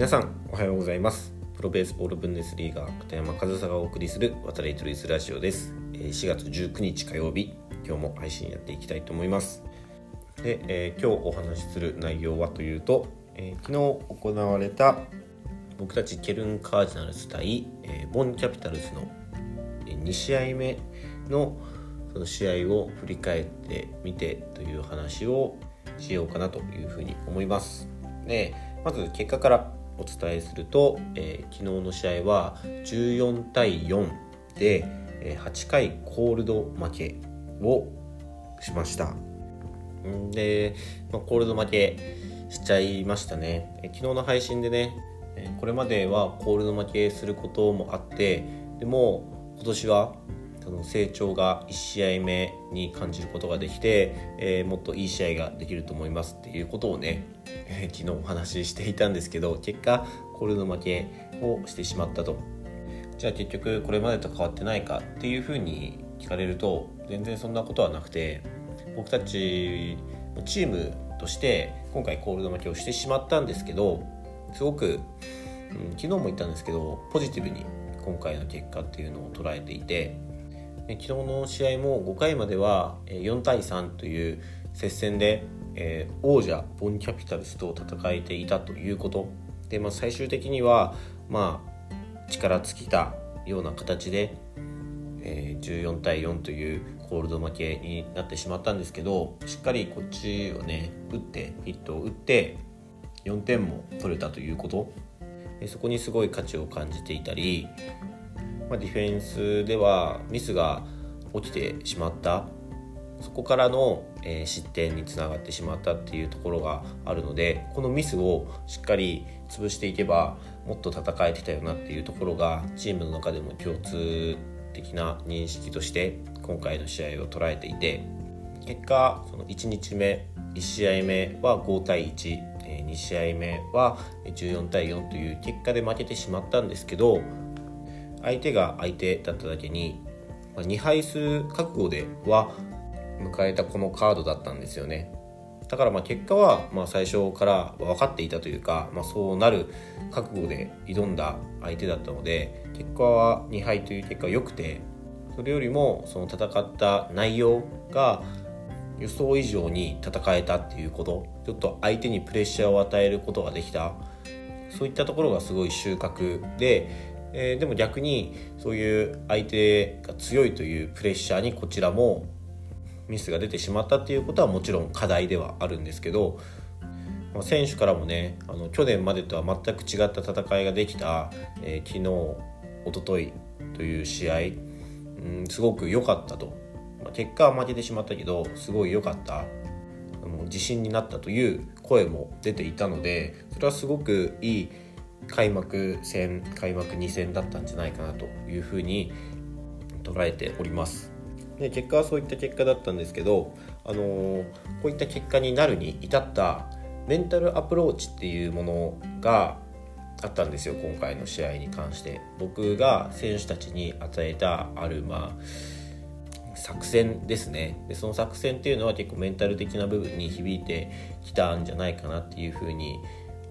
皆さんおはようございます。プロベースボールブンデスリーガー片山和沙がお送りする渡りトリスラジオです。4月19日火曜日今日も配信やっていきたいと思います。で、えー、今日お話しする内容はというと、えー、昨日行われた僕たちケルンカージナルス対、えー、ボンキャピタルズの2試合目のその試合を振り返ってみてという話をしようかなというふうに思います。でまず結果からお伝えすると、えー、昨日の試合は14対4で、えー、8回コールド負けをしました。で、まあ、コールド負けしちゃいましたね、えー、昨日の配信でねこれまではコールド負けすることもあってでも今年はその成長が1試合目に感じることができて、えー、もっといい試合ができると思いますっていうことをね、えー、昨日お話ししていたんですけど結果コールド負けをしてしまったと。じゃあ結局これまでと変わってないかっていうふうに聞かれると全然そんなことはなくて僕たちチームとして今回コールド負けをしてしまったんですけどすごく、うん、昨日も言ったんですけどポジティブに今回の結果っていうのを捉えていて昨日の試合も5回までは4対3という接戦で、えー、王者ボンキャピタルスと戦えていたということ。で、まあ、最終的には、まあ、力尽きたような形で、えー、14対4というコールド負けになってしまったんですけどしっかりこっちをね打ってヒットを打って4点も取れたということ。そこにすごい価値を感じていたりまあ、ディフェンスではミスが起きてしまった。そこからの、えー、失点につながってしまったっていうところがあるのでこのミスをしっかり潰していけばもっと戦えてたよなっていうところがチームの中でも共通的な認識として今回の試合を捉えていて結果その1日目1試合目は5対1 2試合目は14対4という結果で負けてしまったんですけど相手が相手だっただけに、2敗する覚悟では迎えたこのカードだったんですよね。だからまあ結果はまあ最初から分かっていたというか、まあ、そうなる覚悟で挑んだ相手だったので結果は2敗という結果は良くてそれよりもその戦った内容が予想以上に戦えたっていうことちょっと相手にプレッシャーを与えることができた。そういったところがすごい収穫でえー、でも逆にそういう相手が強いというプレッシャーにこちらもミスが出てしまったっていうことはもちろん課題ではあるんですけど、まあ、選手からもねあの去年までとは全く違った戦いができた、えー、昨日おとといという試合、うん、すごく良かったと、まあ、結果は負けてしまったけどすごい良かった。自信になったという声も出ていたのでそれはすごくいい開幕戦開幕2戦だったんじゃないかなというふうに捉えております。で結果はそういった結果だったんですけど、あのー、こういった結果になるに至ったメンタルアプローチっていうものがあったんですよ今回の試合に関して。僕が選手たちに与えたあるまあ作戦ですね。でその作戦っていうのは結構メンタル的な部分に響いてきたんじゃないかなっていうふうに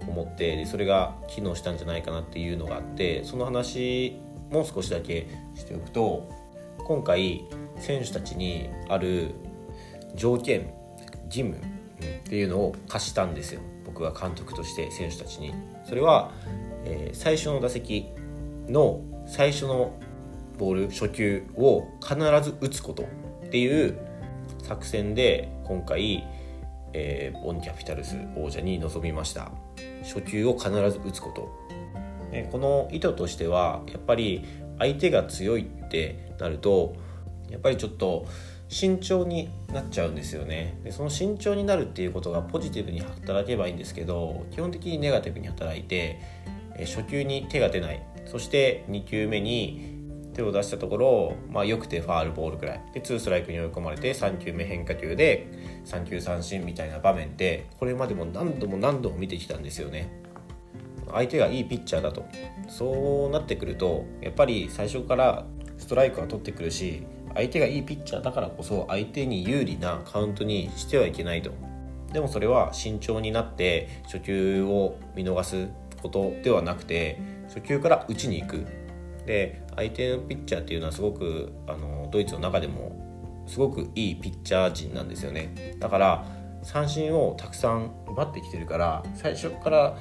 思ってでそれが機能したんじゃないかなっていうのがあってその話も少しだけしておくと今回選手たちにある条件義務っていうのを課したんですよ。僕が監督として選手たちに。それは、えー、最初の打席の最初のボール初球を必ず打つことっていう作戦で今回えー、ボンキャピタルス王者に臨みました。初球を必ず打つこと、えこの意図としてはやっぱり相手が強いってなるとやっぱりちょっと慎重になっちゃうんですよね。でその慎重になるっていうことがポジティブに働けばいいんですけど基本的にネガティブに働いて、え初球に手が出ない。そして2球目に手を出したところ、まあ、よくてファールボールぐらい。で2ストライクに追い込まれて3球目変化球で3球三振みたいな場面でこれまでも何度も何度も見てきたんですよね。相手がいいピッチャーだと。そうなってくるとやっぱり最初からストライクは取ってくるし相手がいいピッチャーだからこそ相手に有利なカウントにしてはいけないと。でもそれは慎重になって初球を見逃すことではなくて初球から打ちに行く。で相手のピッチャーっていうのはすごくあのドイツの中でもすごくいいピッチャー陣なんですよね。だから三振をたくさん奪ってきてるから最初から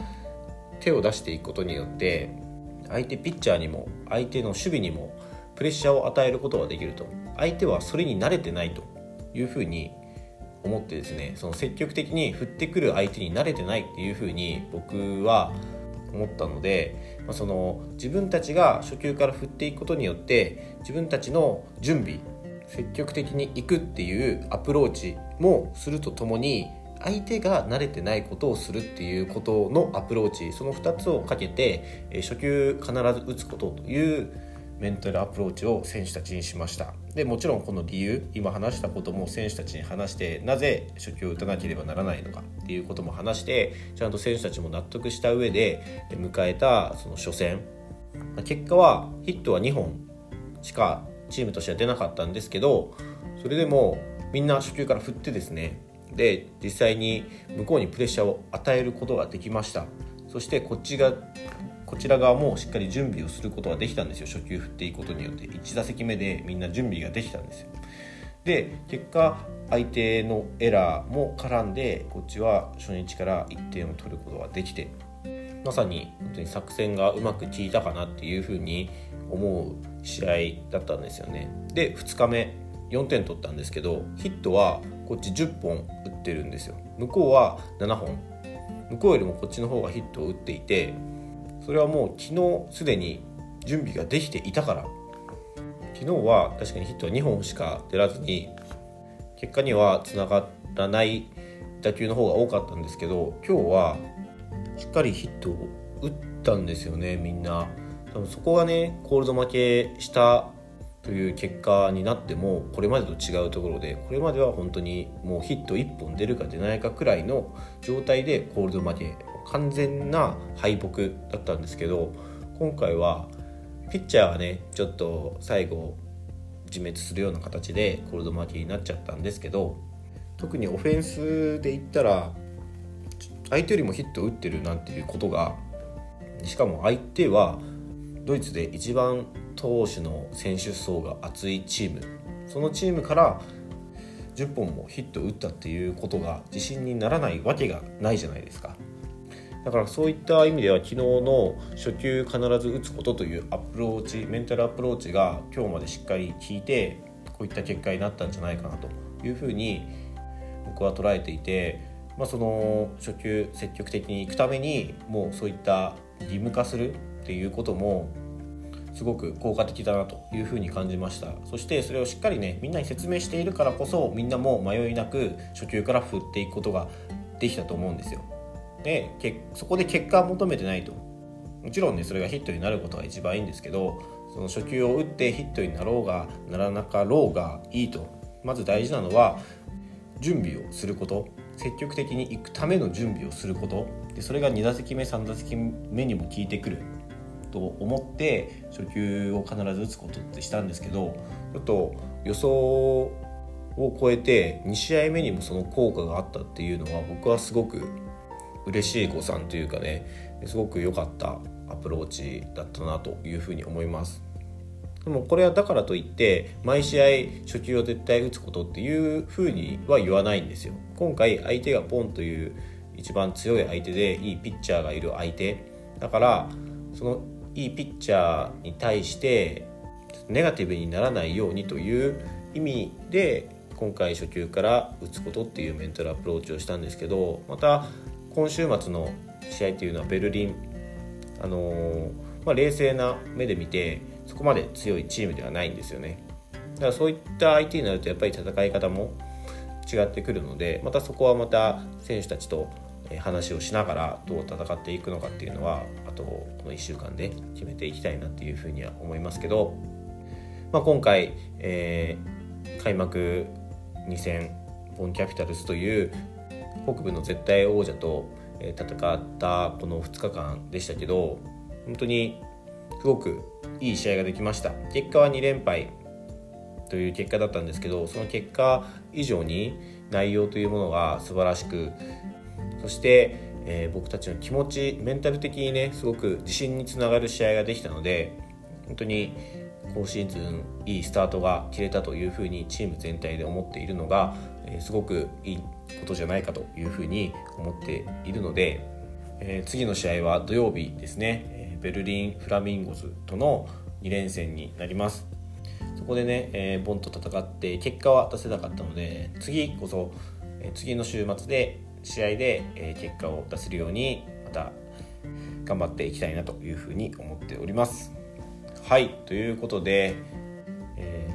手を出していくことによって相手ピッチャーにも相手の守備にもプレッシャーを与えることができると。相手はそれに慣れてないというふうに思ってですねその積極的に振ってくる相手に慣れてないっていうふうに僕は思ったので、ま、その自分たちが初級から振っていくことによって自分たちの準備積極的に行くっていうアプローチもするとともに相手が慣れてないことをするっていうことのアプローチその2つをかけて初級必ず打つことというメンタルアプローチを選手たちにしました。でもちろんこの理由今話したことも選手たちに話してなぜ初球を打たなければならないのかっていうことも話してちゃんと選手たちも納得した上で迎えたその初戦。結果はヒットは2本しかチームとしては出なかったんですけどそれでもみんな初球から振ってですね。で実際に向こうにプレッシャーを与えることができました。そしてこっちがこちら側もしっかり準備をすることができたんですよ。初球振っていくことによって。1打席目でみんな準備ができたんですよ。で結果相手のエラーも絡んでこっちは初日から1点を取ることができてまさに本当に作戦がうまく効いたかなっていうふうに思う試合だったんですよね。で2日目4点取ったんですけどヒットはこっち10本打ってるんですよ。向こうは7本。向こうよりもこっちの方がヒットを打っていてそれはもう昨日すでに準備ができていたから。昨日は確かにヒットは2本しか出らずに結果にはつながらない打球の方が多かったんですけど今日はしっかりヒットを打ったんですよねみんな。多分そこがねコールド負けしたという結果になってもこれまでと違うところでこれまでは本当にもうヒット1本出るか出ないかくらいの状態でコールド負け完全な敗北だったんですけど今回はピッチャーがねちょっと最後自滅するような形でコールド負けになっちゃったんですけど特にオフェンスで言ったら相手よりもヒットを打ってるなんていうことがしかも相手はドイツで一番投手の選手層が厚いチーム。そのチームから10本もヒットを打ったっていうことが自信にならないわけがないじゃないですか。だからそういった意味では昨日の初球必ず打つことというアプローチメンタルアプローチが今日までしっかり効いてこういった結果になったんじゃないかなというふうに僕は捉えていて、まあ、その初球積極的に行くためにもうそういった義務化するっていうこともすごく効果的だなというふうに感じました。そしてそれをしっかりねみんなに説明しているからこそみんなも迷いなく初球から振っていくことができたと思うんですよ。でそこで結果を求めてないと。もちろんねそれがヒットになることが一番いいんですけどその初球を打ってヒットになろうがならなかろうがいいと。まず大事なのは準備をすること。積極的に行くための準備をすること。でそれが2打席目3打席目にも効いてくる。と思って初球を必ず打つことってしたんですけどちょっと予想を超えて2試合目にもその効果があったっていうのは僕はすごく嬉しい誤算というかねすごく良かったアプローチだったなというふうに思います。でもこれはだからといって毎試合初球を絶対打つことっていうふうには言わないんですよ。今回相手がポンという一番強い相手でいいピッチャーがいる相手。だからそのいいピッチャーに対してネガティブにならないようにという意味で今回初球から打つことっていうメンタルアプローチをしたんですけどまた今週末の試合っていうのはベルリン、あのー、まあ、冷静な目で見てそこまで強いチームではないんですよね。だからそういった相手になるとやっぱり戦い方も違ってくるのでまたそこはまた選手たちと話をしながらどう戦っていくのかっていうのはあとこの1週間で決めていきたいなっていうふうには思いますけど、まあ、今回、えー、開幕2戦ボンキャピタルスという北部の絶対王者と戦ったこの2日間でしたけど本当にすごくいい試合ができました。結果は2連敗という結果だったんですけどその結果以上に内容というものが素晴らしくそして、えー、僕たちの気持ちメンタル的にねすごく自信につながる試合ができたので本当に今シーズンいいスタートが切れたというふうにチーム全体で思っているのが、すごくいいことじゃないかというふうに思っているので、え、次の試合は土曜日ですね、えベルリン・フラミンゴズとの2連戦になります。そこでね、え、ボンと戦って結果は出せなかったので次こそ、え、次の週末で試合で、え、結果を出せるようにまた頑張っていきたいなというふうに思っております。はいということで、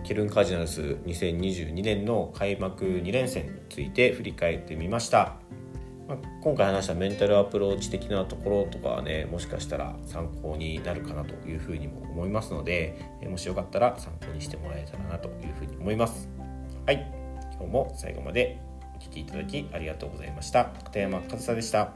ケルンカージナルス2022年の開幕2連戦について振り返ってみました。まあ、今回話したメンタルアプローチ的なところとかはねもしかしたら参考になるかなというふうにも思いますのでもしよかったら参考にしてもらえたらなというふうに思います。はい。今日も最後までお聴きいただきありがとうございました。片山和沙でした。